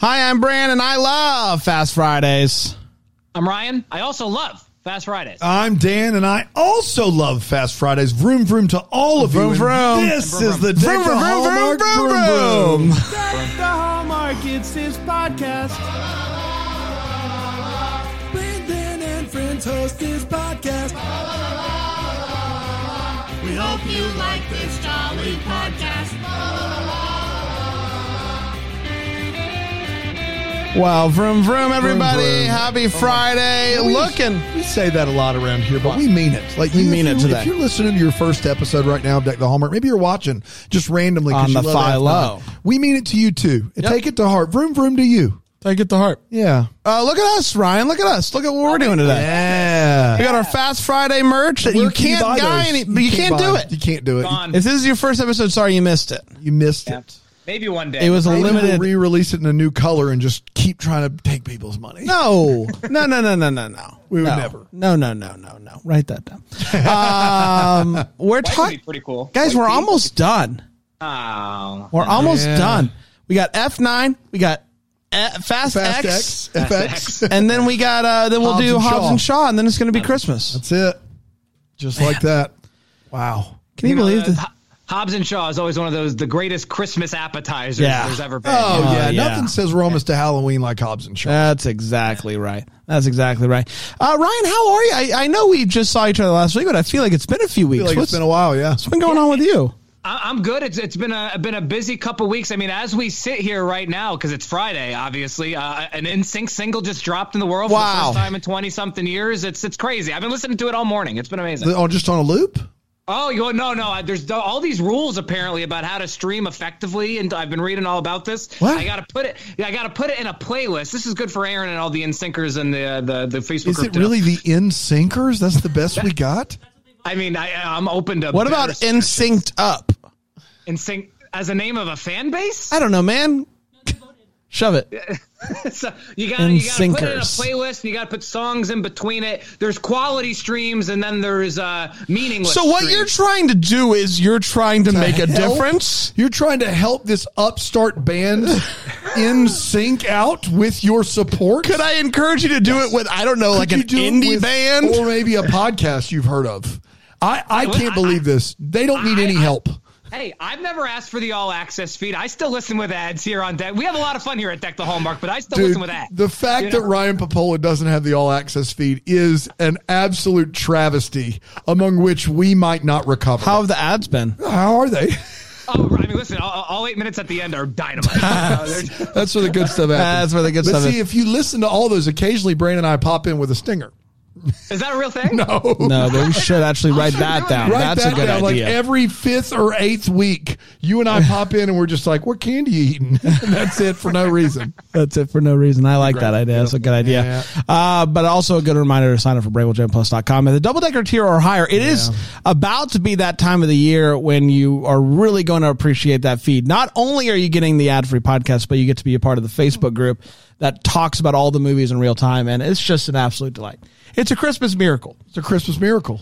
Hi, I'm Brandon. I love Fast Fridays. I'm Ryan. I also love Fast Fridays. I'm Dan, and I also love Fast Fridays. Vroom vroom to all of Vroom, you. vroom. And This Vroom, is the Vroom, Deck the vroom, vroom, Hallmark vroom, vroom, vroom. vroom. Deck the Hallmark, it's his podcast. Brandon and friends host his podcast. We hope you like this jolly podcast. Well, vroom vroom, everybody. vroom. Happy Friday. Looking. We say that a lot around here, but we mean it. Like We you- mean it you- today. If you're listening to your first episode right now of Deck the Hallmark, maybe you're watching just randomly 'cause On you the love fly low. We mean it to you too. Yep. Take it to heart. Vroom vroom to you. Take it to heart. Yeah. Uh, look at us, Ryan. Look at us. Look at what we're doing today. Yeah. We got our Fast Friday merch that you Where can can't buy buy any, but you, can't, do buy- it. You can't do it. Gone. If this is your first episode, sorry you missed it. You missed Yeah. it. Maybe one day. It was a Maybe we'll limited. re-release it in a new color and just keep trying to take people's money. No, no, no, no, no, no, no. We would no. never. No, no, no, no, no. Write that down. um, we're White would be talking, pretty cool. guys. White We're tee. almost done. Oh. We're almost Yeah. done. We got F nine. We got F- Fast, Fast X, X, FX. and then we got uh, then we'll Hobbs do and Hobbs Shaw. and Shaw, and then it's going to be Christmas. That's it. Just like that. Wow. Can you, You know, believe uh, this? Ho- Hobbs and Shaw is always one of those the greatest Christmas appetizers Yeah. there's ever been. Oh, Oh, yeah. yeah. Nothing says we're almost to Halloween like Hobbs and Shaw. That's exactly right. That's exactly right. Uh, Ryan, how are you? I, I know we just saw each other last week, but I feel like it's been a few I weeks. feel like it's been a while, yeah. what's been going on with you? I- I'm good. It's it's been a been a busy couple weeks. I mean, as we sit here right now, because it's Friday, obviously, uh, an NSYNC single just dropped in the world for the first time in 20 something years. It's it's crazy. I've been listening to it all morning. It's been amazing. Oh, just on a loop? Oh, you no, no. There's all these rules apparently about how to stream effectively, and I've been reading all about this. What? I gotta put it. I gotta put it in a playlist. This is good for Aaron and all the NSYNCers and the the the Facebook Is group. it really the in sinkers? That's the best we got? I mean, I, I'm open to. What about better NSYNCed up? NSYNC as a name of a fan base? I don't know, man. Shove it. so you got to put it in a playlist. And you got to put songs in between it. There's quality streams, and then there's uh meaningless. So what streams. you're trying to do is you're trying to make a difference. You're trying to help this upstart band NSYNC out with your support? Could I encourage you to do it with I don't know, like an do indie with- band? Or maybe a podcast you've heard of. I, I Well, can't I- believe this. They don't need I- any I- help. Hey, I've never asked for the all access feed. I still listen with ads here on Deck. We have a lot of fun here at Deck the Hallmark, but I still Dude, listen with ads. the fact You that know? Ryan Pappolla doesn't have the all access feed is an absolute travesty among which we might not recover. How have the ads been? How are they? Oh, I mean, listen, all, all eight minutes at the end are dynamite. That's where the good stuff happens. That's where the good but stuff see, is. if you listen to all those, occasionally Brandon and I pop in with a stinger. Is that a real thing? No. No, but we should actually write that down. Write That's that a good down. idea. Like every fifth or eighth week, you and I pop in and we're just like, "What candy you eating?" and that's it for no reason. That's it for no reason. I like that idea. That's a good idea. Yeah. Uh, but also a good reminder to sign up for BreakWillJamPlus.com. At the double decker tier or higher, it is about to be that time of the year when you are really going to appreciate that feed. Not only are you getting the ad free podcast, but you get to be a part of the Facebook group that talks about all the movies in real time. And it's just an absolute delight. It's a Christmas miracle. It's a Christmas miracle.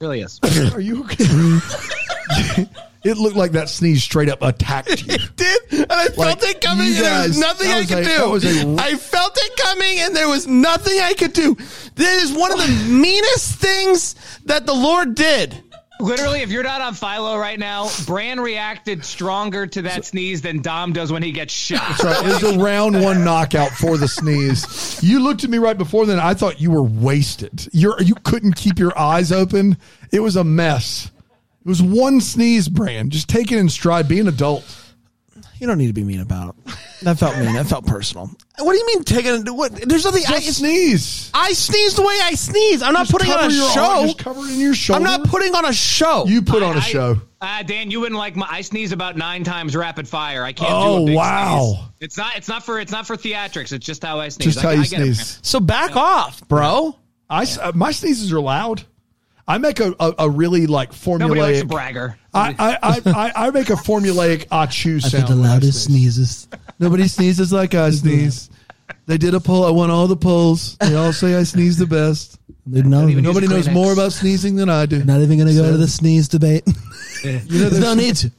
really is. Are you okay? it looked like that sneeze straight up attacked you. It did, and I felt it coming, you and there was nothing that I was could a- that was do. a- I felt it coming, and there was nothing I could do. This is one of the meanest things that the Lord did. Literally, if you're not on Philo right now, Bran reacted stronger to that sneeze than Dom does when he gets shot. Right, It was a round one knockout for the sneeze. You looked at me right before then. I thought you were wasted. You're you couldn't keep your eyes open. It was a mess. It was one sneeze, Brand. Just take it in stride. Be an adult. You don't need to be mean about it. That felt mean. That felt personal. What do you mean taking? What? There's nothing. I, sneeze. I sneeze the way I sneeze. I'm not Just putting on a your arm- show. Just cover in your shoulder. I'm not putting on a show. You put on a I- show. Uh, Dan, you wouldn't like my. I sneeze about nine times rapid fire. I can't Oh, do a big wow. sneeze. It's not. It's not for. It's not for theatrics. It's just how I sneeze. Just I- how you I get it, sneeze. so back off, bro. I s- uh, my sneezes are loud. I make a, a, a really like Nobody likes a formulaic. bragger. I, I, I, I, I make a formulaic achoo sound. when I sneeze. sneezes. Nobody sneezes like I sneeze. They did a poll. I won all the polls. They all say I sneeze the best. They know. even Nobody use knows Kleenex. more about sneezing than I do. Not even going to go to the sneeze debate. You know, There's no there's- need to.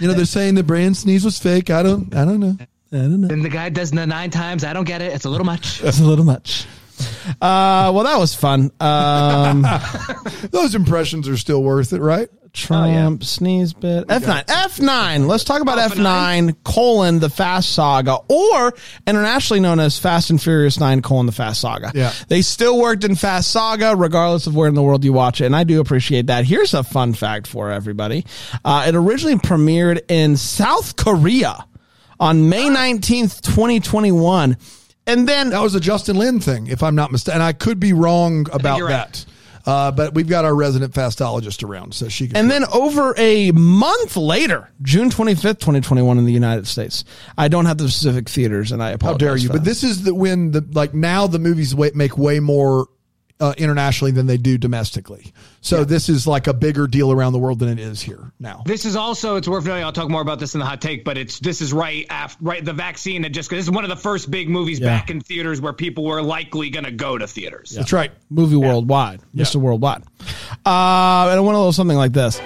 You know, they're saying the brand sneeze was fake. I don't. I don't Know. I don't know. And the guy does the nine times. I don't get it. It's a little much. It's a little much. Uh, well, that was fun. Um, Those impressions are still worth it, right? Trump sneeze bit F nine F nine. Let's talk about F F nine colon the Fast Saga, or internationally known as Fast and Furious Nine colon the Fast Saga. Yeah. they still worked in Fast Saga regardless of where in the world you watch it, and I do appreciate that. Here's a fun fact for everybody: uh, it originally premiered in South Korea on May nineteenth, twenty twenty one, and then That was a Justin Lin thing, if I'm not mistaken. And I could be wrong about right. that. Uh, but we've got our resident fastologist around, so she can. And then over a month later, June 25th, 2021 in the United States. I don't have the specific theaters and I apologize. how dare you? But this is the when the like now the movies make way more uh, internationally than they do domestically. So this is like a bigger deal around the world than it is here now. This is also it's worth noting. I'll talk more about this in the hot take, but it's this is right after right the vaccine had just this is one of the first big movies back in theaters where people were likely going to go to theaters. That's right. movie worldwide, Mr. Worldwide. Uh, and I want a little something like this.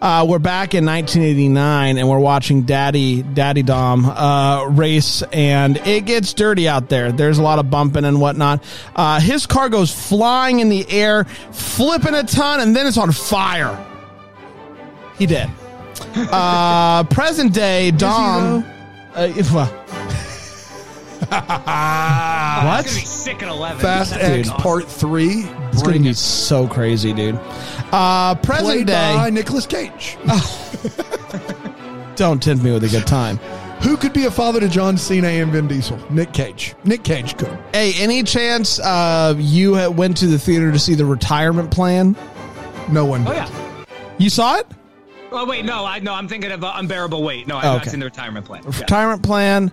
Uh, we're back in 1989 and we're watching Daddy Daddy Dom uh, race, and it gets dirty out there. There's a lot of bumping and whatnot. Uh, his car goes flying in the air, flipping a ton, and then it's on fire. He did. Uh, present day Dom. Uh, well, What? what? Gonna be sick at eleven. Fast X Part Three. It's gonna Bring be it. so crazy, dude. Uh, present Played day. by Nicolas Cage. Don't tempt me with a good time. Who could be a father to John Cena and Vin Diesel? Nick Cage. Nick Cage could. Hey, any chance uh, you ha- went to the theater to see the retirement plan? No one. Oh yeah. You saw it? Oh wait, no, I no, I'm thinking of uh, unbearable weight. No, I've not seen the retirement plan. Yeah. Retirement plan.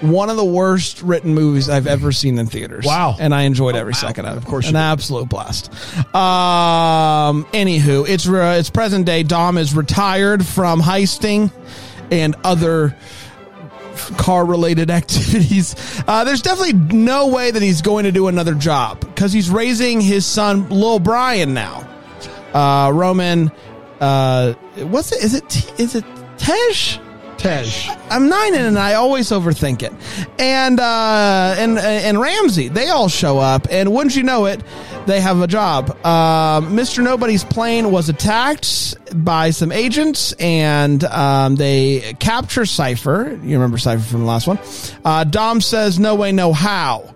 One of the worst written movies I've ever seen in theaters. Wow. And I enjoyed every second of it. Of course An did. absolute blast. Um, anywho, it's, re- it's present day. Dom is retired from heisting and other car related activities. Uh, there's definitely no way that he's going to do another job because he's raising his son, Lil Brian, now. Uh, Roman, uh, what's it? Is it, is it Tej? Tej. I'm nine and I always overthink it. And uh, and and Ramsey, they all show up, and wouldn't you know it, they have a job. Um, Mr. Nobody's plane was attacked by some agents, and um, they capture Cipher. You remember Cipher from the last one? Uh, Dom says, "No way, no how."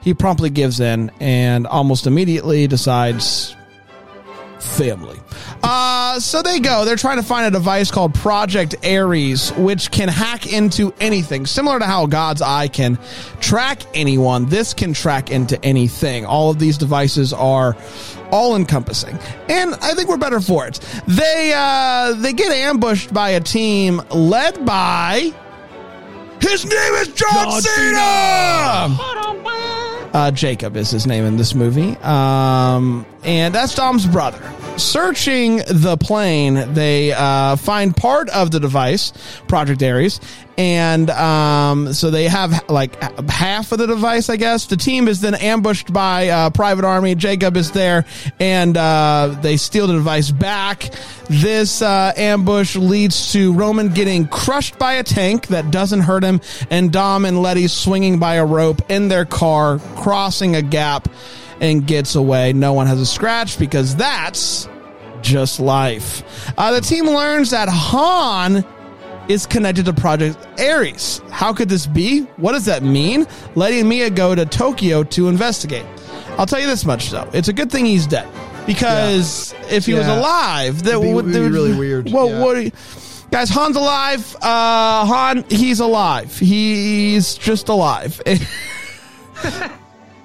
He promptly gives in, and almost immediately decides family. Uh, so they go. They're trying to find a device called Project Ares, which can hack into anything. Similar to how God's Eye can track anyone, this can track into anything. All of these devices are all encompassing. And I think we're better for it. They, uh, they get ambushed by a team led by. His name is John, John Cena! Uh, Jacob is his name in this movie. Um, and that's Dom's brother. Searching the plane, they uh, find part of the device, Project Ares, and um, so they have like half of the device, I guess. The team is then ambushed by uh, Private Army. Jacob is there, and uh, they steal the device back. This uh, ambush leads to Roman getting crushed by a tank that doesn't hurt him, and Dom and Letty swinging by a rope in their car, crossing a gap, and gets away. No one has a scratch because that's just life. Uh, the team learns that Han is connected to Project Ares. How could this be? What does that mean? Letting Mia go to Tokyo to investigate. I'll tell you this much though: it's a good thing he's dead because if he was alive, that be- would would be really weird. Well, Yeah. what? you- Guys, Han's alive. Uh, Han, he's alive. He's just alive.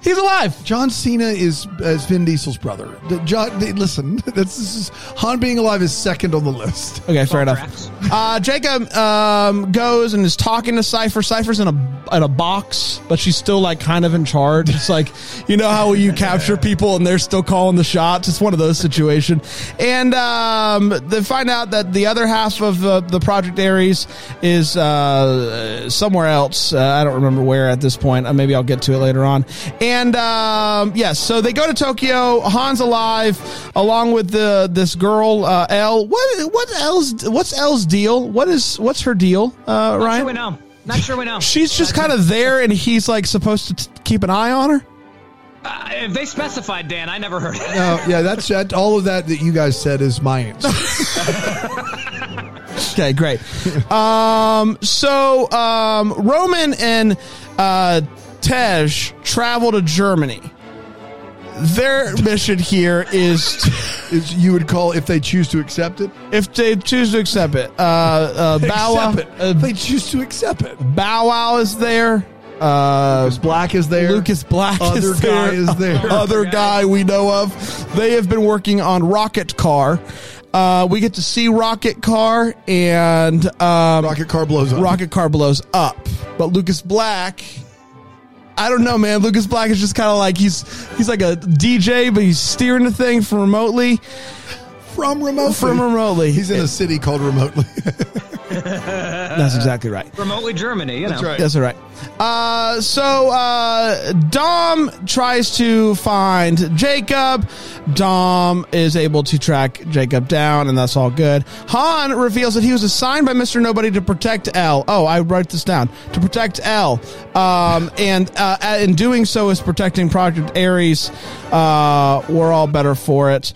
he's alive. John Cena is as Vin Diesel's brother. The, John, the- listen, that's this is, Han being alive is second on the list. Okay, fair enough. Uh, Jacob um, goes and is talking to Cipher. Cipher's in a in a box, but she's still like kind of in charge. It's like you know how you capture people and they're still calling the shots. It's one of those situations. And um, they find out that the other half of uh, the Project Ares is uh, somewhere else. Uh, I don't remember where at this point. Uh, maybe I'll get to it later on. And um, yes, so they go to Tokyo. Han's alive, along with the this girl uh, Elle. What what Elle's what's Elle's deal? What is what's her deal? Uh, Not sure we Ryan. know. Not sure we know. She's just kind of there, and he's like supposed to t- keep an eye on her. Uh, if they specified Dan, I never heard it. No, yeah, that's that. All of that that you guys said is my answer. Okay, great. um, so um, Roman and uh, Tej travel to Germany. Their mission here is, is you would call if they choose to accept it. if they choose to accept it, uh, uh, Bow Wow, accept it. uh, they choose to accept it. Bow Wow is there. Uh, Lucas Black is there. Lucas Black Other is guy there. is there. Other guy we know of. They have been working on Rocket Car. Uh, we get to see Rocket Car and um, Rocket car blows up. Rocket Car blows up. But Lucas Black, I don't know, man. Lucas Black is just kind of like he's he's like a DJ, but he's steering the thing from remotely. from remotely. From remotely. He's in a city called remotely. That's exactly right. Remotely Germany, you know. That's right. That's all right. Uh, so uh, Dom tries to find Jacob. Dom is able to track Jacob down, and that's all good. Han reveals that he was assigned by Mister Nobody to protect Elle. Oh, I wrote this down to protect Elle, um, and uh, in doing so is protecting Project Ares. Uh, we're all better for it.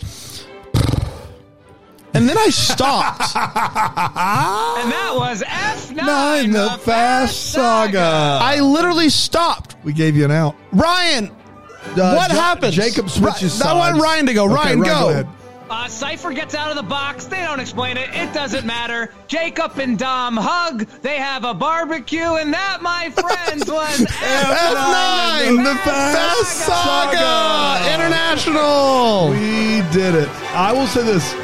And then I stopped. And that was F9, Nine, the Fast Saga. I literally stopped. We gave you an out. Ryan, Uh, what Ja- happened? Jacob switches Ri- I want. Ryan to go. Okay, Ryan, go. ahead. Uh, Cipher gets out of the box. They don't explain it. It doesn't matter. Jacob and Dom hug. They have a barbecue, and that, my friends, was F9, the Fast Saga, International. We did it. I will say this.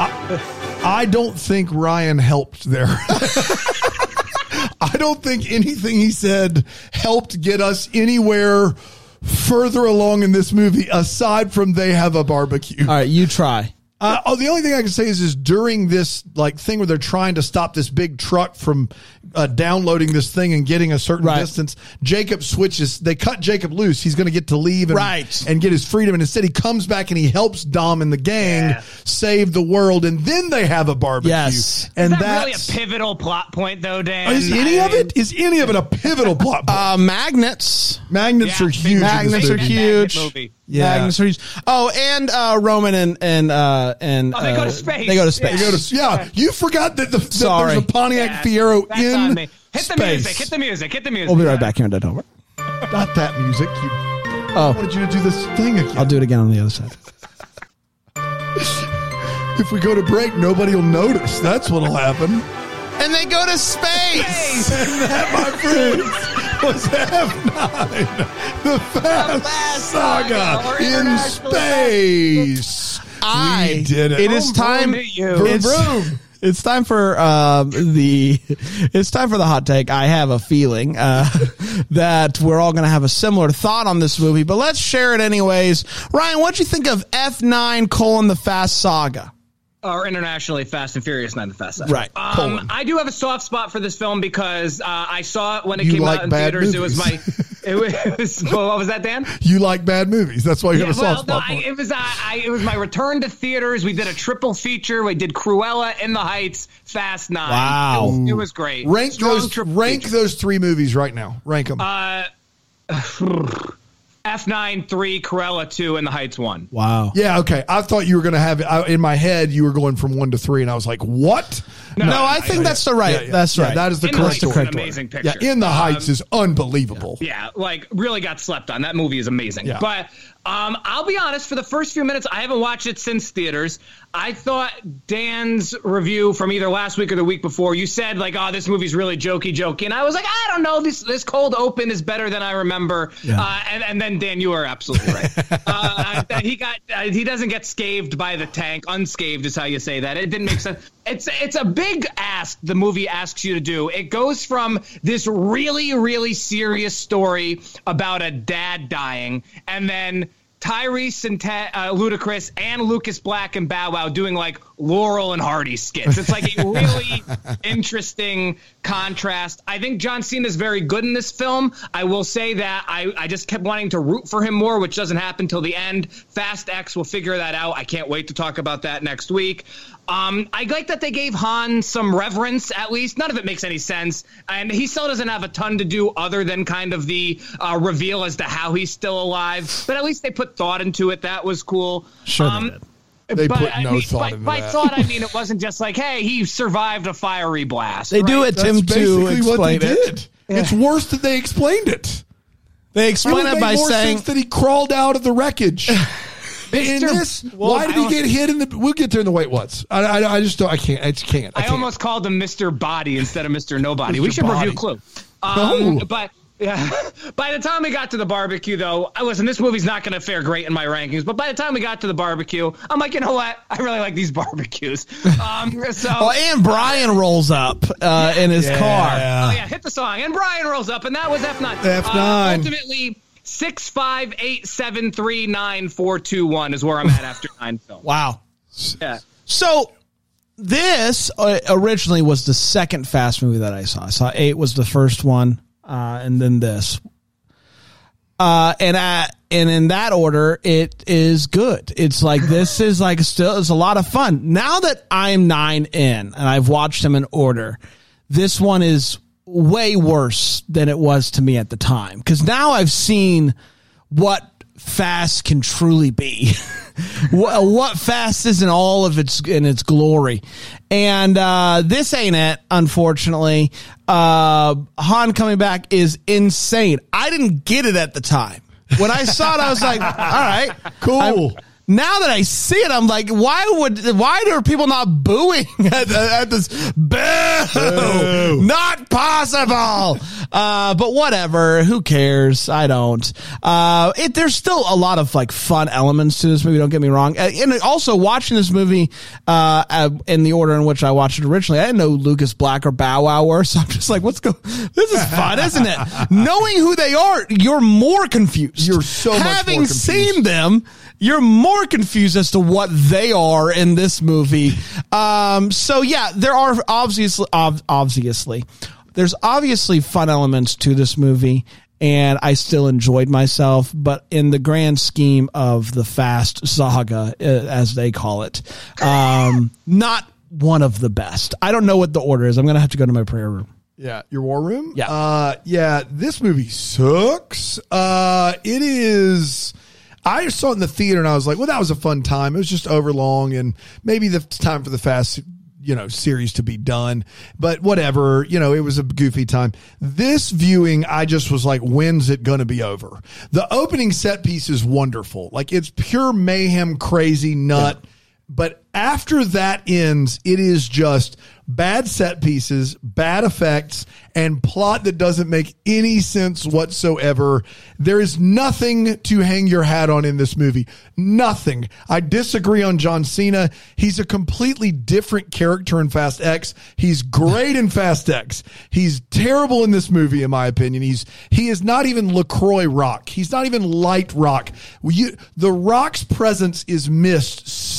I, don't think Ryan helped there. I don't think anything he said helped get us anywhere further along in this movie aside from they have a barbecue. All right, you try. Uh, oh, the only thing I can say is, is during this like thing where they're trying to stop this big truck from uh, downloading this thing and getting a certain Right. distance, Jacob switches. They cut Jacob loose. He's going to get to leave and, Right. and get his freedom. And instead, he comes back and he helps Dom and the gang Yeah. save the world. And then they have a barbecue. Yes. and Is that really a pivotal plot point, though, Dan? is any I of mean, it is any of it a pivotal plot? point? Uh, magnets. Magnets yeah, are huge. in this Magnets are movie. huge. Movie. Yeah. Magnets are. Oh, and uh, Roman and and uh, and Oh, they go to uh, space. They go to Yeah. space. They go to- yeah, you forgot that, the, that Sorry. there's a Pontiac Yeah, Fiero that's in on me. Hit the space. music. Hit the music. Hit the music. We'll be right back here on Dead Homer. Not that music. You, I Oh, wanted you to do this thing again. I'll do it again on the other side. If we go to break, nobody will notice. That's what'll happen. And they go to space. space. and that, my friends, was F9, the Fast, Fast Saga, Saga, in space. I we did it. It is time. vroom. Vroom, It's, vroom. it's time for um, the. It's time for the hot take. I have a feeling uh, that we're all going to have a similar thought on this movie, but let's share it anyways. Ryan, what'd you think of F nine colon the Fast Saga? Or internationally Fast and Furious, not the Fast. Saga. Right. Um, I do have a soft spot for this film because uh, I saw it when it You came like out in theaters. It was my. It was. Well, what was that, Dan? You like bad movies. That's why you Yeah, have a soft no, spot for I, it. was. I, I, it was my return to theaters. We did a triple feature. We did Cruella in the Heights, Fast Nine. Wow. it was, it was great. Rank Strong those. Rank feature. those three movies right now. Rank them. Uh, F9 three, Cruella two, and the Heights one. Wow. yeah. Okay. I thought you were going to have I, in my head. You were going from one to three, and I was like, "What?" No, I think that's the right. Yeah, yeah. That's Yeah, right. that is the In the correct Heights is order. an amazing Yeah. In the Um, Heights is unbelievable. Yeah, like really got slept on. That movie is amazing. Yeah. But um, I'll be honest, for the first few minutes, I haven't watched it since theaters. I thought Dan's review from either last week or the week before, you said like, "Oh, this movie's really jokey, jokey," and I was like, "I don't know. This this cold open is better than I remember." Uh, and, and then Dan, you are absolutely right. uh, he got uh, he doesn't get scathed by the tank. Unscathed is how you say that. It didn't make sense. It's it's a big ask the movie asks you to do. It goes from this really really serious story about a dad dying, and then Tyrese and uh, Ludacris and Lucas Black and Bow Wow doing like Laurel and Hardy skits. It's like a really interesting contrast. I think John Cena is very good in this film. I will say that I, I just kept wanting to root for him more, which doesn't happen till the end. Fast X will figure that out. I can't wait to talk about that next week. Um, I like that they gave Han some reverence, at least. None of it makes any sense, and he still doesn't have a ton to do other than kind of the uh, reveal as to how he's still alive. But at least they put thought into it. That was cool. Sure they Um, did. They but, put I no mean, thought by, into by that. thought, I mean it wasn't just like, hey, he survived a fiery blast. They do right? it, Tim, That's to basically what they explain it. did. It's worse that they explained it. They It explain would it by more saying, sense that he crawled out of the wreckage. In this, why did he get hit in the? We'll get there in the white ones. I, I, I just don't. I can't. I just can't. I, I can't. almost called him Mr. Body instead of Mr. Nobody. we should Body. review Clue. Um, Oh. But yeah, by the time we got to the barbecue, though, I listen. This movie's not going to fare great in my rankings. But by the time we got to the barbecue, I'm like, you know what? I really like these barbecues. Um, so. "Oh, and Brian rolls up uh, in his car." Oh yeah, hit the song. And Brian rolls up, and that was F nine. F9. Uh, ultimately, six five eight seven three nine four two one is where I'm at after nine films. Wow. Yeah. So this uh, originally was the second Fast movie that I saw. I saw eight was the first one, uh, and then this. Uh, and I, and in that order, it is good. It's like this is like still it's a lot of fun. Now that I'm nine in and I've watched them in order, this one is way worse than it was to me at the time because now I've seen what fast can truly be. what, what fast is in all of its in its glory, and uh, this ain't it. Unfortunately, uh, Han coming back is insane. I didn't get it at the time when I saw it. I was like, all right, Cool. I'm- now that I see it, I'm like, why would why are people not booing at, at this? Boo! Not possible. Uh, but whatever. Who cares? I don't. Uh, it, there's still a lot of like fun elements to this movie. Don't get me wrong. Uh, And also watching this movie uh, in the order in which I watched it originally, I didn't know Lucas Black or Bow Wow were. So I'm just like, what's go? This is fun, isn't it? Knowing who they are, you're more confused. You're so much more having seen them, you're more confused as to what they are in this movie. Um, so yeah, there are obviously, ob- obviously, there's obviously fun elements to this movie, and I still enjoyed myself. But in the grand scheme of the Fast saga, uh, as they call it, um, not one of the best. I don't know what the order is. I'm gonna have to go to my prayer room. Yeah, your war room. Yeah. uh, yeah. This movie sucks. Uh, it is. I saw it in the theater and I was like, well, that was a fun time. It was just over long and maybe the time for the fast, you know, series to be done. But whatever, you know, it was a goofy time. This viewing, I just was like, when's it going to be over? The opening set piece is wonderful. Like it's pure mayhem, crazy nut. But after that ends, it is just bad set pieces, bad effects, and plot that doesn't make any sense whatsoever. There is nothing to hang your hat on in this movie. Nothing. I disagree on John Cena. He's a completely different character in Fast X. He's great in Fast X. He's terrible in this movie, in my opinion. He's he is not even Lacroix Rock. He's not even light rock. You, the Rock's presence is missed so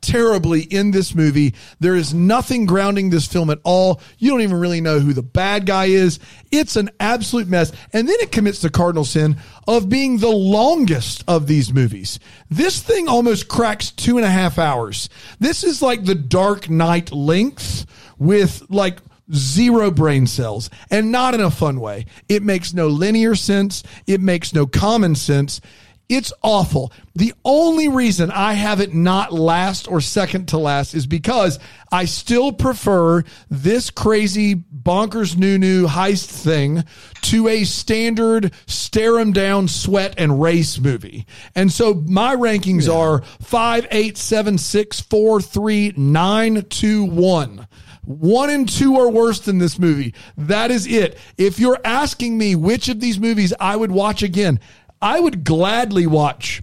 terribly in this movie. There is nothing grounding this film at all. You don't even really know who the bad guy is. It's an absolute mess. And then it commits the cardinal sin of being the longest of these movies. This thing almost cracks two and a half hours. This is like the Dark Knight length with like zero brain cells and not in a fun way. It makes no linear sense. It makes no common sense. It's awful. The only reason I have it not last or second to last is because I still prefer this crazy bonkers new new heist thing to a standard stare stare 'em down sweat and race movie. And so my rankings are five, eight, seven, six, four, three, nine, two, one. One and two are worse than this movie. That is it. If you're asking me which of these movies I would watch again, I would gladly watch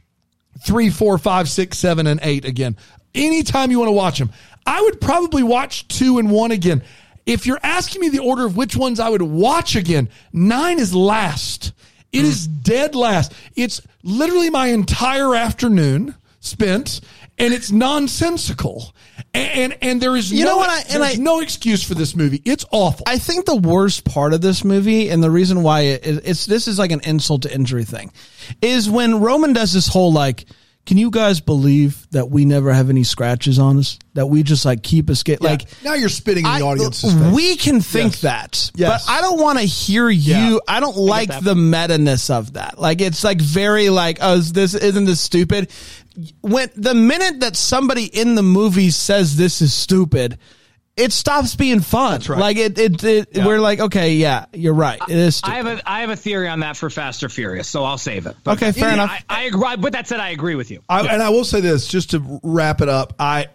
three, four, five, six, seven, and eight again. Anytime you want to watch them, I would probably watch two and one again. If you're asking me the order of which ones I would watch again, nine is last. It is dead last. It's literally my entire afternoon spent, and it's nonsensical. And and, and there is You no, know what I- and there's I- no excuse for this movie. It's awful. I think the worst part of this movie, and the reason why it, it's this is like an insult to injury thing, is when Roman does this whole like can you guys believe that we never have any scratches on us? That we just like keep escape? Like now you're spitting in the audience. we can think Yes. that, Yes. but I don't want to hear you. Yeah. I don't like the meta ness of that. Like it's like very like, oh, is this isn't this stupid? When the minute that somebody in the movie says this is stupid, it stops being fun. right. Like it, it, it we're like, okay, yeah, you're right. It is. Stupid. I have a I have a theory on that for Fast or Furious, so I'll save it. But Okay, fair Yeah, enough. I, I agree. But that said, I agree with you. I, and I will say this just to wrap it up. I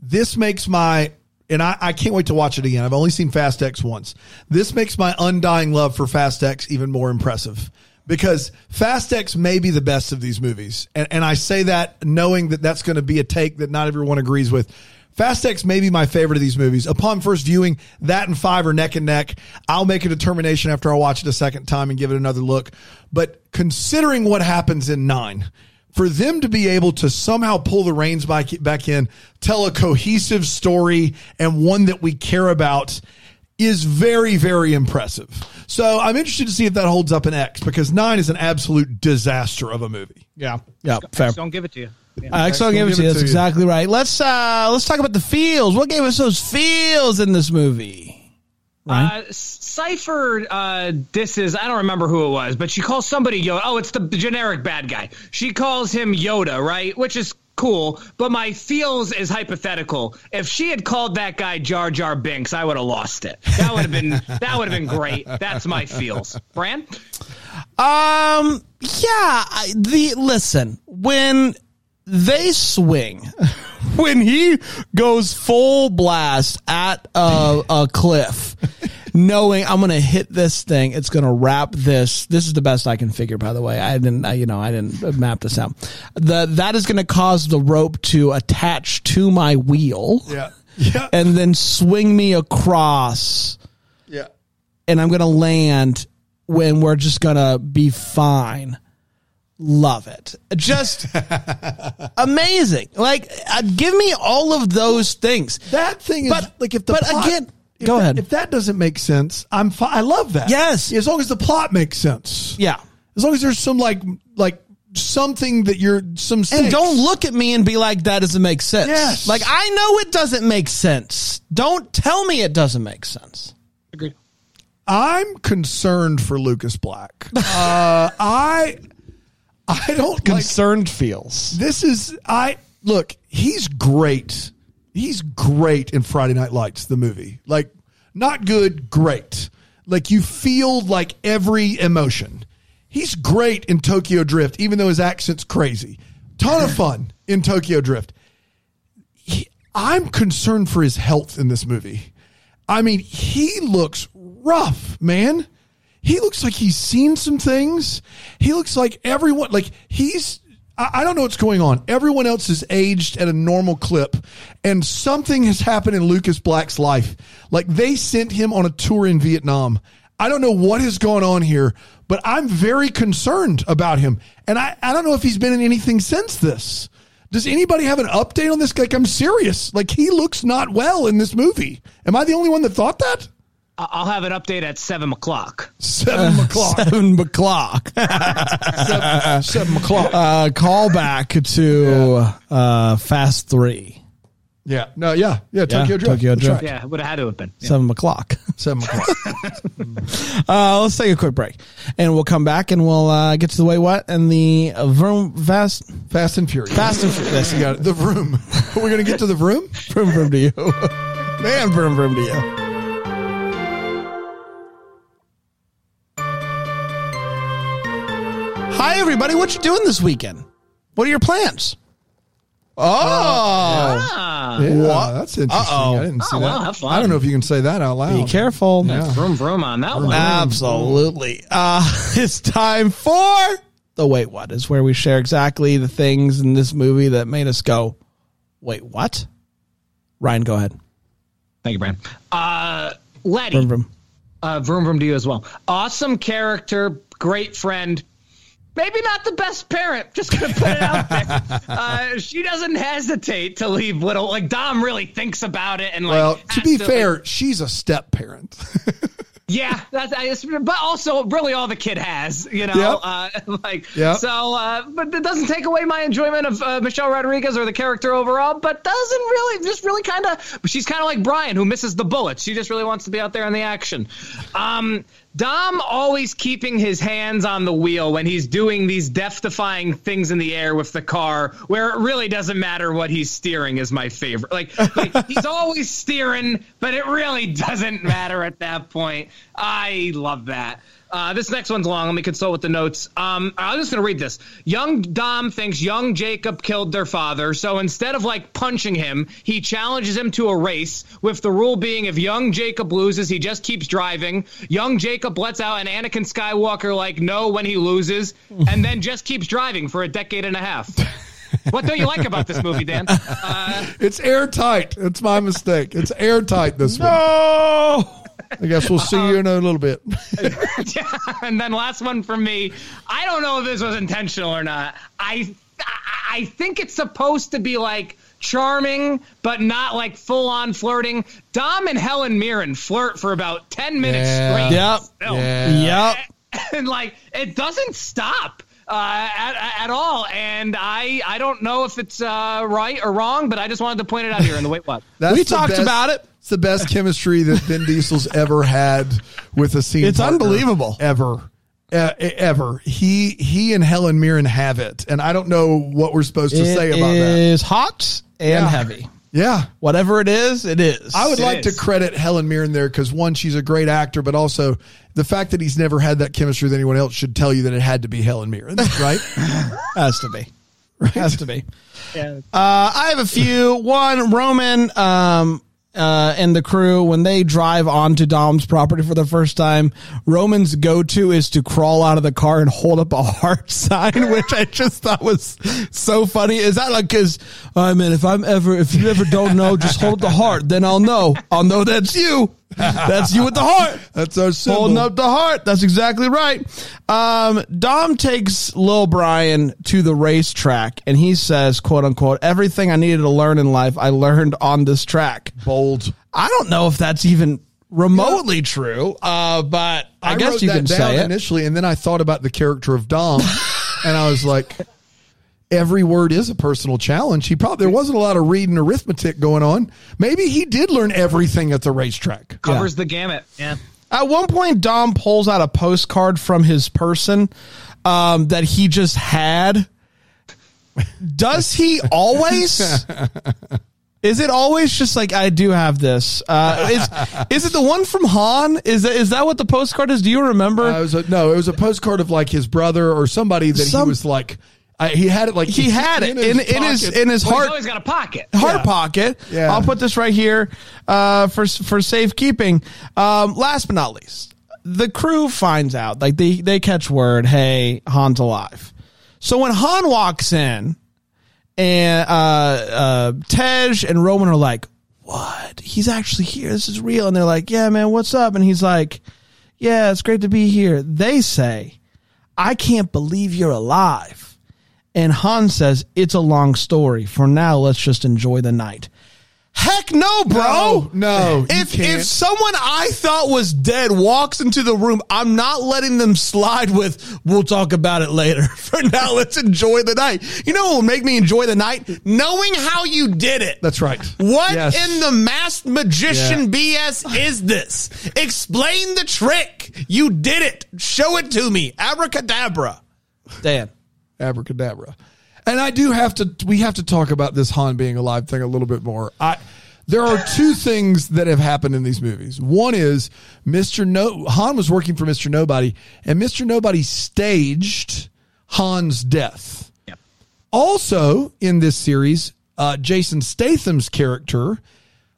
this makes my and I, I can't wait to watch it again. I've only seen Fast X once. This makes my undying love for Fast X even more impressive because Fast X may be the best of these movies, and and I say that knowing that that's going to be a take that not everyone agrees with. Fast X may be my favorite of these movies. Upon first viewing, that and five are neck and neck. I'll make a determination after I watch it a second time and give it another look. But considering what happens in nine, for them to be able to somehow pull the reins back, back in, tell a cohesive story and one that we care about is very, very impressive. So I'm interested to see if that holds up in X because nine is an absolute disaster of a movie. yeah, yeah, fair. Just don't give it to you. Yeah. I Excellent. will give it to you. That's to you. exactly right. Let's uh let's talk about the feels. What gave us those feels in this movie? Uh, Cipher uh, disses, I don't remember who it was, but she calls somebody Yoda. Oh, it's the generic bad guy. She calls him Yoda, right? Which is cool, but my feels is hypothetical. If she had called that guy Jar Jar Binks, I would have lost it. That would have been that would have been great. That's my feels. Bran? Um, yeah, the listen when they swing, when he goes full blast at a, a cliff, knowing I'm gonna hit this thing, it's gonna wrap this. This is the best I can figure. By the way, I didn't, I, you know, I didn't map this out. The that is gonna cause the rope to attach to my wheel, Yeah. Yeah. and then swing me across yeah. and I'm gonna land when we're just gonna be fine. Love it. Just amazing. Like, uh, give me all of those things. That thing is But- like if the but plot, again- if go that- ahead. If that doesn't make sense, I'm fi- I love that. Yes. as long as the plot makes sense. Yeah. As long as there's some like like something that you're some And don't look at me and be like, that doesn't make sense. Yes. Like, I know it doesn't make sense. Don't tell me it doesn't make sense. Agreed. I'm concerned for Lucas Black. uh, I I don't like Concerned feels. this is I look, he's great. He's great in Friday Night Lights, the movie. Like not good, great. Like you feel like every emotion. He's great in Tokyo Drift, even though his accent's crazy. Ton of fun in Tokyo Drift. He- I'm concerned for his health in this movie. I mean, he looks rough, man. He looks like he's seen some things. He looks like everyone, like he's, I, don't know what's going on. Everyone else is aged at a normal clip, and something has happened in Lucas Black's life. Like they sent him on a tour in Vietnam. I don't know what has gone on here, but I'm very concerned about him. And I, I don't know if he's been in anything since this. Does anybody have an update on this? Like, I'm serious. Like, he looks not well in this movie. Am I the only one that thought that? I- I'll have an update at seven o'clock. Seven o'clock. Seven o'clock. Seven, seven o'clock. uh, call back to uh, Fast Three. yeah. No, yeah. Yeah. Tokyo Drift. Tokyo That's Drift. right. Yeah, would have had to have been. Yeah. Seven o'clock. Seven o'clock. Uh, let's take a quick break, and we'll come back and we'll uh, get to the way what and the uh, vroom fast Fast and Furious. fast and furious. You got it. The vroom. We're going to get to the vroom? vroom vroom to you, man. Vroom vroom to you. Hi everybody, what you doing this weekend? What are your plans? Oh, Ah, Yeah, What? that's interesting. Uh-oh. I didn't see Oh, that. well, have fun. I don't know if you can say that out loud. be careful. vroom vroom on that one. Absolutely. Uh, it's time for the wait what is where we share exactly the things in this movie that made us go, wait, what? Ryan, go ahead. Thank you, Bran. Uh, Letty. Vroom, vroom. Uh, vroom vroom to you as well. Awesome character, great friend. Maybe not the best parent. Just gonna put it out there. Uh, she doesn't hesitate to leave little. Like Dom really thinks about it and like. Well, to be has fair, she's a step parent. Yeah, that's but also really all the kid has, you know, Yep. uh, like Yep. so. Uh, but it doesn't take away my enjoyment of uh, Michelle Rodriguez or the character overall. But doesn't really, just really kind of. She's kind of like Brian, who misses the bullets. She just really wants to be out there in the action. Um, Dom always keeping his hands on the wheel when he's doing these death-defying things in the air with the car, where it really doesn't matter what he's steering. Is my favorite. Like, like he's always steering, but it really doesn't matter at that point. I love that. Uh, this next one's long. Let me consult with the notes. Um, I'm just going to read this. Young Dom thinks young Jacob killed their father, so instead of like punching him, he challenges him to a race, with the rule being if young Jacob loses, he just keeps driving. Young Jacob lets out an Anakin Skywalker like no when he loses, and then just keeps driving for a decade and a half. what don't you like about this movie, Dan? Uh, It's airtight. It's my mistake. It's airtight this one. Oh, I guess we'll see you in a little bit. And then last one from me. I don't know if this was intentional or not. I I think it's supposed to be like charming, but not like full on flirting. Dom and Helen Mirren flirt for about ten minutes Yeah. straight. Yep. Still. yep. and like it doesn't stop. Uh, at, at all, and I I don't know if it's uh, right or wrong, but I just wanted to point it out here in the wait what. That's We talked best- about it. It's the best chemistry that Vin Diesel's ever had with a scene. It's unbelievable. Ever. Uh, ever. He he and Helen Mirren have it. And I don't know what we're supposed to say about that. It is hot and Yeah. heavy. Yeah. Whatever it is, it is. I would It like is. to credit Helen Mirren there because one, she's a great actor, but also the fact that he's never had that chemistry with anyone else should tell you that it had to be Helen Mirren, right? Has to be. Right? Has to be. Uh, I have a few. One, Roman um, uh, and the crew, when they drive onto Dom's property for the first time, Roman's go to is to crawl out of the car and hold up a heart sign, which I just thought was so funny. Is that like, cause, I mean, if I'm ever, if you ever don't know, just hold the heart, then I'll know. I'll know that's you. That's you with the heart. That's our symbol. Holding up the heart. That's exactly right. Um, Dom takes Lil Brian to the racetrack and he says, quote unquote, everything I needed to learn in life, I learned on this track. Bold. I don't know if that's even remotely true, uh, but I, guess wrote you that can down say it. initially, and then I thought about the character of Dom, and I was like, every word is a personal challenge. He probably there wasn't a lot of reading arithmetic going on. Maybe he did learn everything at the racetrack. Covers the gamut. Yeah. At one point, Dom pulls out a postcard from his person um, that he just had. Does he always? Is it always just like I do have this? Uh, is is it the one from Han? Is that is that what the postcard is? Do you remember? Uh, it was a, no, it was a postcard of like his brother or somebody that Some- he was like. I, he had it like he had it in in his pocket. in his Well, he's heart always got a pocket. heart Yeah. pocket. Yeah. I'll put this right here uh, for for safekeeping. Um, last but not least, the crew finds out like they they catch word, hey, Han's alive. So when Han walks in, and uh, uh, Tej and Roman are like, "What? He's actually here. This is real." And they're like, "Yeah, man, what's up?" And he's like, "Yeah, it's great to be here." They say, "I can't believe you're alive." And Han says, It's a long story. For now, let's just enjoy the night. Heck no, bro. No, no, If if someone I thought was dead walks into the room, I'm not letting them slide with we'll talk about it later. For now, let's enjoy the night. You know what will make me enjoy the night? Knowing how you did it. That's right. What Yes. in the masked magician BS is this? Explain the trick. You did it. Show it to me. Abracadabra. Dan. Abracadabra. And I do have to we have to talk about this Han being alive thing a little bit more. I there are two things that have happened in these movies. One is Mr. No Han was working for Mr. Nobody and Mr. Nobody staged Han's death. Yep. Also in this series, uh, Jason Statham's character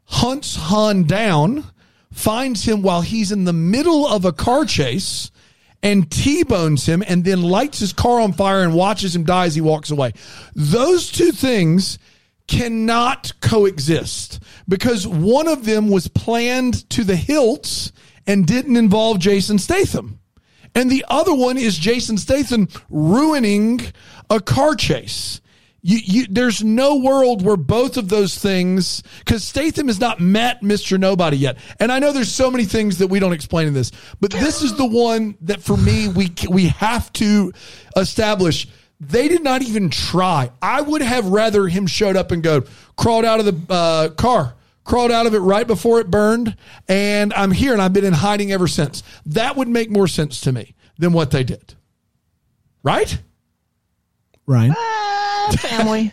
hunts Han down, finds him while he's in the middle of a car chase, and T-bones him, and then lights his car on fire and watches him die as he walks away. Those two things cannot coexist because one of them was planned to the hilt and didn't involve Jason Statham. And the other one is Jason Statham ruining a car chase. You, you, there's no world where both of those things, because Statham has not met Mr. Nobody yet. And I know there's so many things that we don't explain in this, but this is the one that for me, we, we have to establish. They did not even try. I would have rather him showed up and go, crawled out of the uh, car, crawled out of it right before it burned, and I'm here and I've been in hiding ever since. That would make more sense to me than what they did. Right? Ryan. family.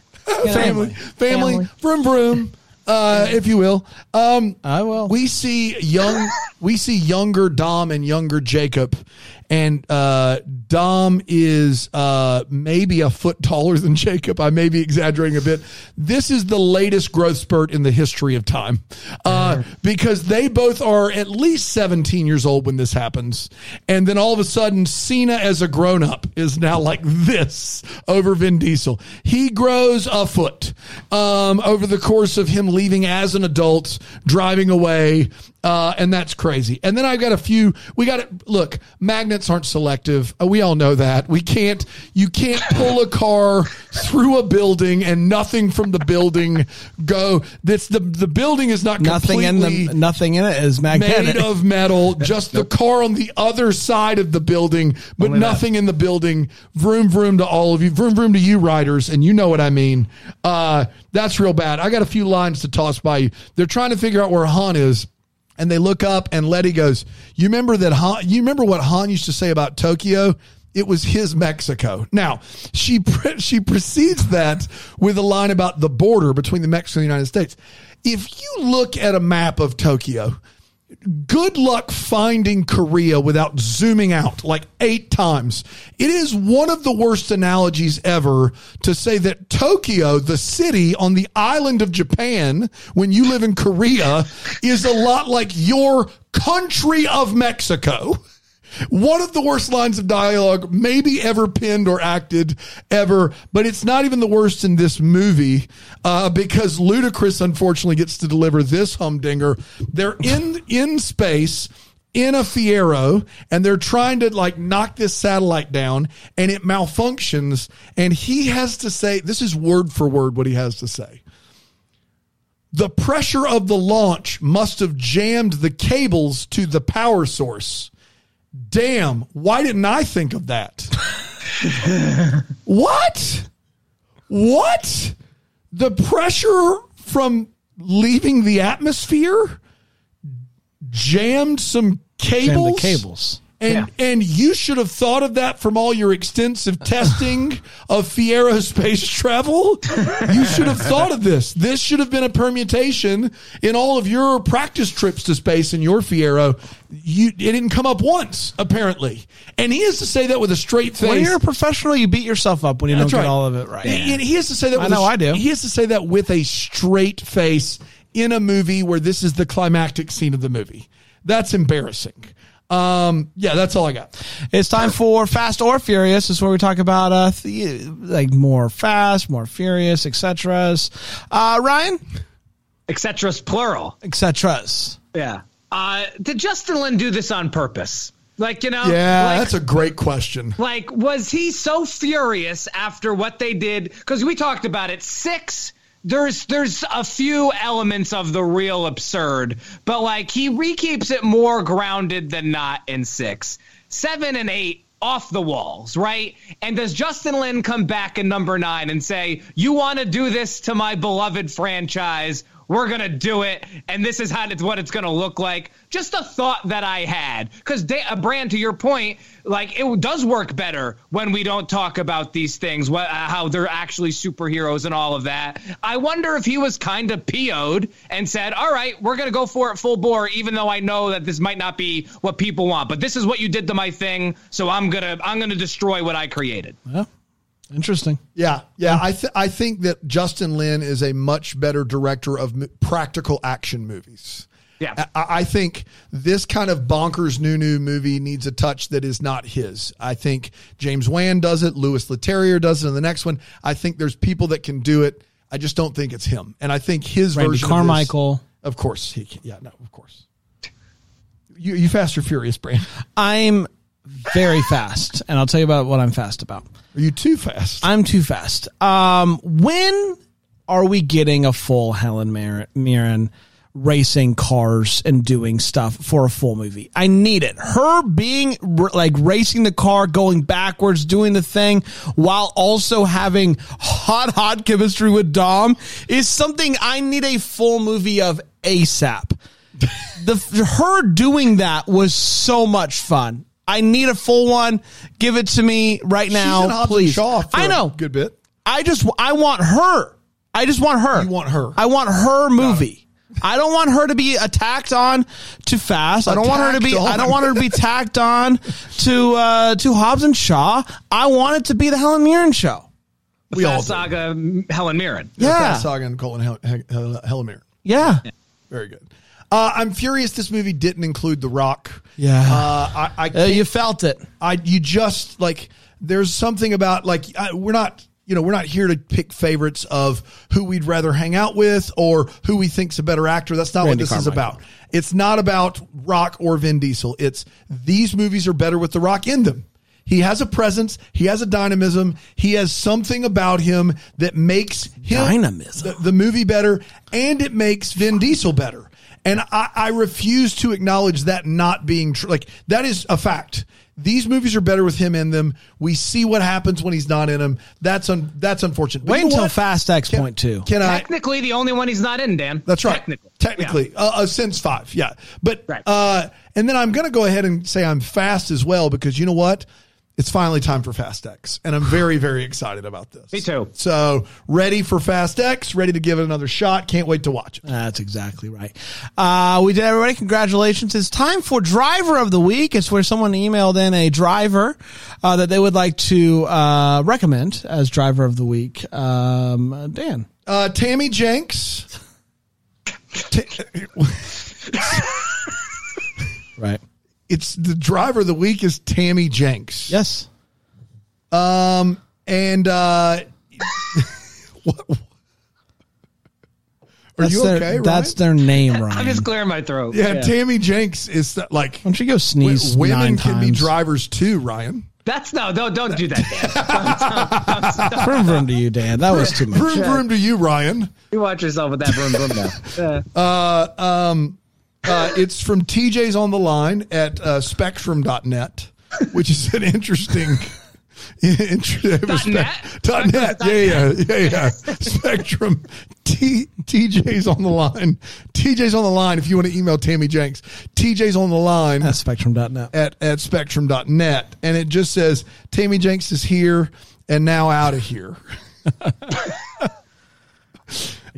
family, family, Family. vroom vroom, uh, if you will. Um, I will. we see young, we see younger Dom and younger Jacob, and uh, Dom is uh, maybe a foot taller than Jacob. I may be exaggerating a bit. This is the latest growth spurt in the history of time, uh, because they both are at least seventeen years old when this happens, and then all of a sudden, Cena as a grown up is now like this over Vin Diesel. He grows a foot um, over the course of him leaving as an adult, driving away. Uh, and that's crazy. And then I've got a few. We got to look. Magnets aren't selective. Uh, we all know that. We can't. You can't pull a car through a building and nothing from the building go. That's the the building is not nothing in the nothing in it is magnetic. made of metal. Just the car on the other side of the building, but Only that. nothing in the building. Vroom vroom to all of you. Vroom vroom to you riders, and you know what I mean. Uh, that's real bad. I got a few lines to toss by you. They're trying to figure out where Han is. And they look up, and Letty goes, "You remember that Han? You remember what Han used to say about Tokyo? It was his Mexico." Now she pre- she precedes that with a line about the border between the Mexico and the United States. If you look at a map of Tokyo, good luck finding Korea without zooming out like eight times. It is one of the worst analogies ever to say that Tokyo, the city on the island of Japan, when you live in Korea, is a lot like your country of Mexico. One of the worst lines of dialogue, maybe ever penned or acted ever, but it's not even the worst in this movie uh, because Ludacris unfortunately gets to deliver this humdinger. They're in in space in a Fiero and they're trying to like knock this satellite down and it malfunctions and he has to say this is word for word what he has to say. The pressure of the launch must have jammed the cables to the power source damn, why didn't I think of that? what? What? The pressure from leaving the atmosphere jammed some cables. the cables. And Yeah. and you should have thought of that from all your extensive testing of Fiero space travel. You should have thought of this. This should have been a permutation in all of your practice trips to space in your Fiero. You it didn't come up once apparently, and he has to say that with a straight face. When you're a professional, you beat yourself up when you That's don't right. get all of it right. And he has to say that. I know, a, I do. He has to say that with a straight face in a movie where this is the climactic scene of the movie. That's embarrassing. Um, yeah, that's all I got. It's time for Fast or Furious. This is where we talk about uh, the, like more fast, more furious, etc. Uh, Ryan, Etcetra's plural. etc. Yeah. Uh, did Justin Lin do this on purpose? Like, you know, Yeah, like, that's a great question. like was he so furious after what they did? Because we talked about it. Six. There's there's a few elements of the real absurd, but like he keeps it more grounded than not in six, seven, and eight off the walls, right? And does Justin Lin come back in number nine and say, "You want to do this to my beloved franchise? We're gonna do it, and this is how it's what it's gonna look like." Just a thought that I had, because a Brand, to your point, like it does work better when we don't talk about these things, what, uh, how they're actually superheroes and all of that. I wonder if he was kind of PO'd and said, "All right, we're gonna go for it full bore, even though I know that this might not be what people want, but this is what you did to my thing, so I'm gonna I'm gonna destroy what I created." Interesting. Yeah, yeah. Hmm. I th- I think that Justin Lin is a much better director of m- practical action movies. Yeah. I, I think this kind of bonkers new new movie needs a touch that is not his. I think James Wan does it. Louis Leterrier does it in the next one. I think there's people that can do it. I just don't think it's him. And I think his Randy version Carmichael. Of, this, of course, he. Can, yeah, no, of course. You you fast or furious, Brand? I'm very fast, and I'll tell you about what I'm fast about. Are you too fast? I'm too fast. Um, when are we getting a full Helen Mir- Mirren racing cars and doing stuff for a full movie? I need it. Her being like racing the car, going backwards, doing the thing, while also having hot, hot chemistry with Dom is something I need a full movie of ASAP. the her doing that was so much fun. I need a full one. Give it to me right now, She's in Hobbs and please. Shaw for I a know. good bit. I just I want her. I just want her. You want her. I want her movie. I don't want her to be attacked on too fast. I don't want her to be. Attacked I don't want her to be tacked on to uh, to Hobbs and Shaw. I want it to be the Helen Mirren show. We all Fast do. Saga Helen Mirren. Yeah, Fast Saga and Colin Hel- Hel- Hel- Helen Mirren. yeah. Very good. Uh, I'm furious this movie didn't include The Rock. Yeah. Uh, I, I Uh, you felt it. I you just like there's something about like I, we're not you know we're not here to pick favorites of who we'd rather hang out with or who we think's a better actor. That's not Randy what this is about. It's not about Rock or Vin Diesel. It's these movies are better with The Rock in them. He has a presence. He has a dynamism. He has something about him that makes him Dynamism. the, the movie better, and it makes Vin Diesel better. And I, I refuse to acknowledge that not being true. Like that is a fact. These movies are better with him in them. We see what happens when he's not in them. That's un, that's unfortunate. But Wait you know until what? Fast X Can- point two. Can I? Technically, the only one he's not in, Dan. That's right. Technically. Technically, uh, uh, since five, yeah. But Right. uh, and then I'm going to go ahead and say I'm fast as well because you know what? It's finally time for Fast X, and I'm very very excited about this. Me too. So ready for Fast X, ready to give it another shot. Can't wait to watch it. That's exactly right. Uh, we did everybody. Congratulations. It's time for driver of the week. It's where someone emailed in a driver uh, that they would like to uh, recommend as driver of the week. Um, Dan. Uh, Tammy Jenks. Ta- Right. It's the driver of the week is Tammy Jenks. Yes. Um, and uh, what, are That's you their, okay? That's Ryan? their name, Ryan. I'm just clearing my throat. yeah, Tammy Jenks is th- like Why don't you go sneeze women nine can be drivers too, Ryan. That's no, don't don't do that, Dan. Vroom vroom to you, Dan. That was too much. Vroom vroom to you, Ryan. you watch yourself with that broom broom now. Yeah. Uh, it's from TJ's on the line at uh, spectrum.net, which is an interesting. it Dot net? spe- dot net. Yeah, yeah, yeah, yeah. Spectrum. T, TJ's on the line. TJ's on the line. If you want to email Tammy Jenks, TJ's on the line That's spectrum.net. at, at spectrum.net. And it just says, Tammy Jenks is here and now out of here.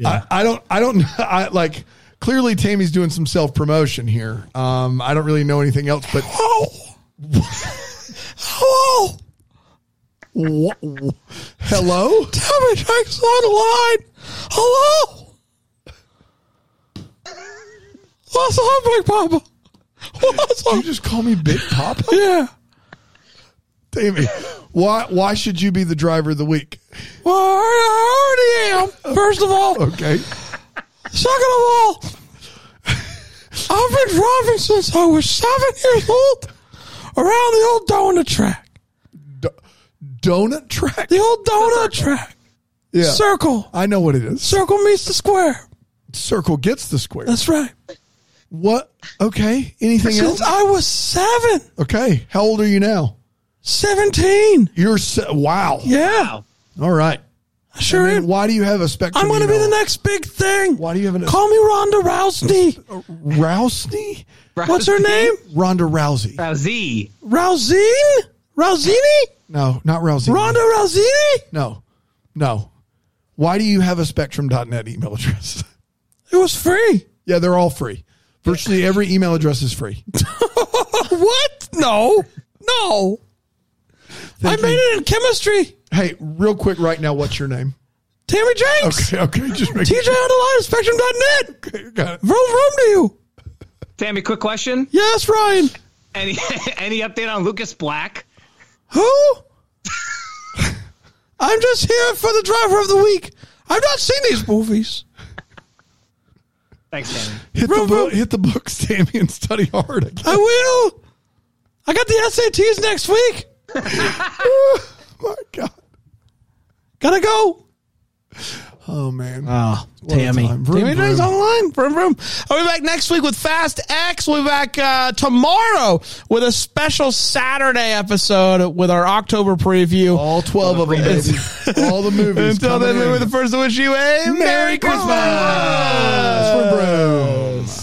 I, I don't, I don't, I like, clearly Tammy's doing some self promotion here. Um, I don't really know anything else, but. Hello. Hello. Hello. Tammy Jenks on the line. Hello. What's up, Big Papa? What's up? You just call me Big Papa? Yeah. Tammy, why why should you be the driver of the week? Well, I already am. First of all, Okay. Second of all, I've been driving since I was seven years old around the old donut track. D- donut track. The old donut track. Yeah. Circle. I know what it is. Circle meets the square. Circle gets the square. That's right. what? Okay. Anything else? Since else? I was seven. Okay. How old are you now? 17. You're se- wow. Yeah. All right. I Sure I mean, why do you have a spectrum? I'm going to be the next big thing. Why do you have an Call me Ronda Rousey. Rousey? What's her name? Ronda Rousey. Rousey. Rousine? Rousini? No, not Rousey. Ronda Rousini? No. No. Why do you have a spectrum.net email address? It was free. yeah, they're all free. Virtually every email address is free. what? No. No. I made it in chemistry. Hey, real quick right now, what's your name? Tammy Jenks. Okay, okay, just make TJ on the line at spectrum.net. Okay, got it. Vroom vroom to you. Tammy, quick question. Yes, Ryan. Any any update on Lucas Black? Who? I'm just here for the driver of the week. I've not seen these movies. Thanks, Tammy. Hit the, book, hit the books, Tammy, and study hard. I will. I got the SATs next week. oh my God. Gotta go. Oh man. Oh, What Tammy. Vroom, Tammy vroom. online. Vroom, vroom. I'll be back next week with Fast X. We'll be back uh, tomorrow with a special Saturday episode with our October preview. All 12 of them, baby. All the movies. Until then, coming we're the first to wish you a Merry Christmas! From Brooms.